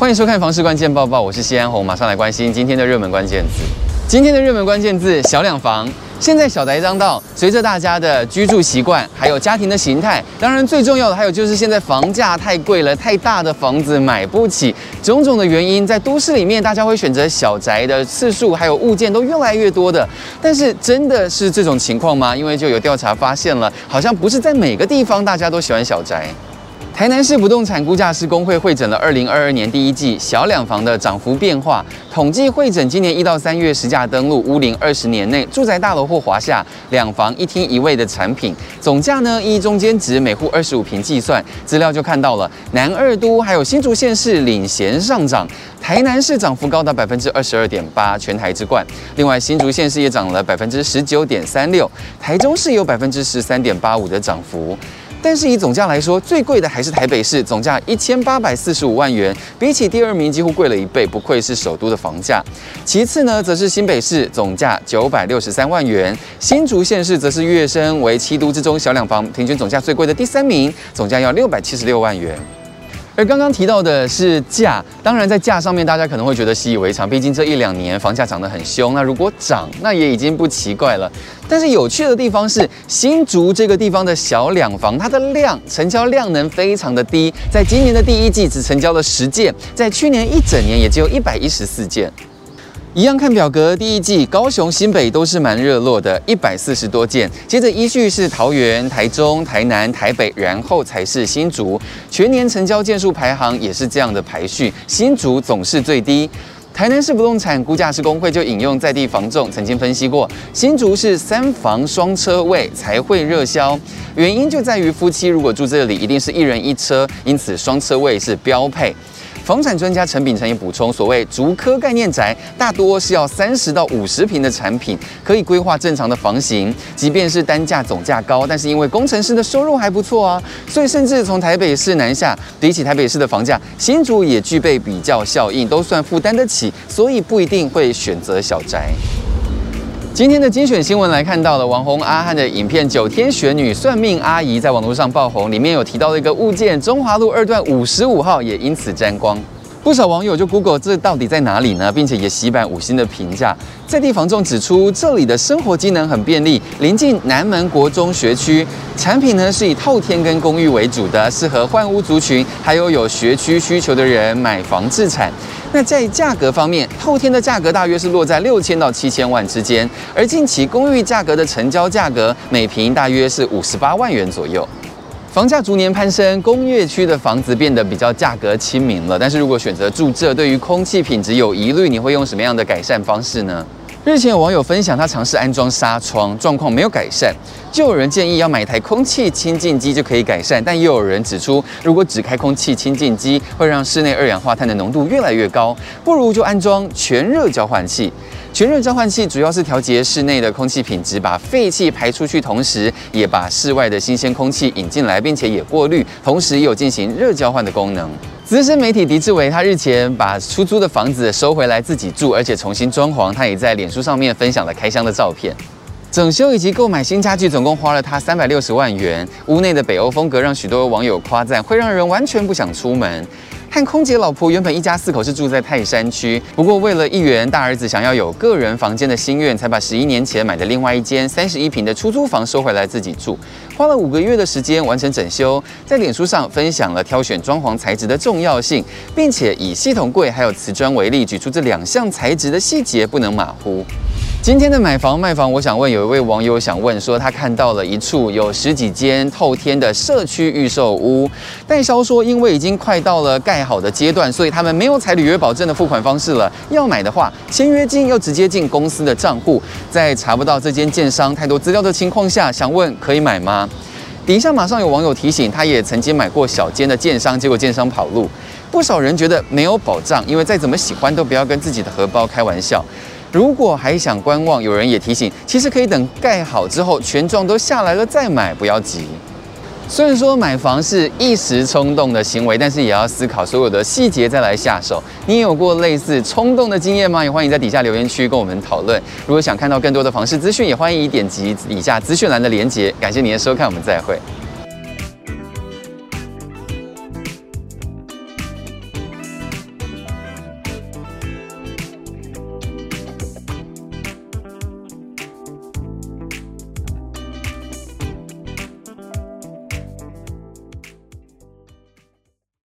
欢迎收看《房市关键报报》，我是西安红，马上来关心今天的热门关键字。今天的热门关键字：小两房。现在小宅当道，随着大家的居住习惯，还有家庭的形态，当然最重要的还有就是现在房价太贵了，太大的房子买不起，种种的原因，在都市里面，大家会选择小宅的次数还有物件都越来越多的。但是真的是这种情况吗？因为就有调查发现了，好像不是在每个地方大家都喜欢小宅。台南市不动产估价师公会会诊了二零二二年第一季小两房的涨幅变化，统计会诊今年一到三月实价登录屋龄二十年内住宅大楼或华夏两房一厅一卫的产品总价呢，依中间值每户二十五平计算，资料就看到了南二都还有新竹县市领衔上涨，台南市涨幅高达百分之二十二点八，全台之冠。另外新竹县市也涨了百分之十九点三六，台中市有百分之十三点八五的涨幅。但是以总价来说，最贵的还是台北市，总价一千八百四十五万元，比起第二名几乎贵了一倍，不愧是首都的房价。其次呢，则是新北市，总价九百六十三万元，新竹县市则是跃升为七都之中小两房平均总价最贵的第三名，总价要六百七十六万元。而刚刚提到的是价，当然在价上面，大家可能会觉得习以为常，毕竟这一两年房价涨得很凶。那如果涨，那也已经不奇怪了。但是有趣的地方是，新竹这个地方的小两房，它的量成交量能非常的低，在今年的第一季只成交了十件，在去年一整年也只有一百一十四件。一样看表格，第一季高雄、新北都是蛮热络的，一百四十多件。接着依序是桃园、台中、台南、台北，然后才是新竹。全年成交件数排行也是这样的排序，新竹总是最低。台南市不动产估价师公会就引用在地房仲曾经分析过，新竹是三房双车位才会热销，原因就在于夫妻如果住这里，一定是一人一车，因此双车位是标配。房产专家陈秉诚也补充，所谓竹科概念宅，大多是要三十到五十平的产品，可以规划正常的房型。即便是单价总价高，但是因为工程师的收入还不错啊，所以甚至从台北市南下，比起台北市的房价，新竹也具备比较效应，都算负担得起，所以不一定会选择小宅。今天的精选新闻来看到了网红阿汉的影片《九天玄女算命阿姨》在网络上爆红，里面有提到的一个物件，中华路二段五十五号也因此沾光。不少网友就 Google 这到底在哪里呢？并且也洗版五星的评价。在地房仲指出，这里的生活机能很便利，临近南门国中学区，产品呢是以透天跟公寓为主的，适合换屋族群，还有有学区需求的人买房置产。那在价格方面，透天的价格大约是落在六千到七千万之间，而近期公寓价格的成交价格每坪大约是五十八万元左右。房价逐年攀升，工业区的房子变得比较价格亲民了。但是如果选择住这，对于空气品质有疑虑，你会用什么样的改善方式呢？日前有网友分享，他尝试安装纱窗，状况没有改善，就有人建议要买一台空气清净机就可以改善，但又有人指出，如果只开空气清净机，会让室内二氧化碳的浓度越来越高，不如就安装全热交换器。全热交换器主要是调节室内的空气品质，把废气排出去，同时也把室外的新鲜空气引进来，并且也过滤，同时也有进行热交换的功能。资深媒体狄志伟，他日前把出租的房子收回来自己住，而且重新装潢。他也在脸书上面分享了开箱的照片。整修以及购买新家具，总共花了他三百六十万元。屋内的北欧风格让许多网友夸赞，会让人完全不想出门。和空姐老婆原本一家四口是住在泰山区，不过为了一员大儿子想要有个人房间的心愿，才把十一年前买的另外一间三十一平的出租房收回来自己住，花了五个月的时间完成整修，在脸书上分享了挑选装潢材质的重要性，并且以系统柜还有瓷砖为例，举出这两项材质的细节不能马虎。今天的买房卖房，我想问有一位网友想问说，他看到了一处有十几间透天的社区预售屋，代销说因为已经快到了盖好的阶段，所以他们没有采履约保证的付款方式了。要买的话，签约金要直接进公司的账户。在查不到这间建商太多资料的情况下，想问可以买吗？底下马上有网友提醒，他也曾经买过小间的建商，结果建商跑路。不少人觉得没有保障，因为再怎么喜欢都不要跟自己的荷包开玩笑。如果还想观望，有人也提醒，其实可以等盖好之后，权状都下来了再买，不要急。虽然说买房是一时冲动的行为，但是也要思考所有的细节再来下手。你有过类似冲动的经验吗？也欢迎在底下留言区跟我们讨论。如果想看到更多的房市资讯，也欢迎点击底下资讯栏的链接。感谢您的收看，我们再会。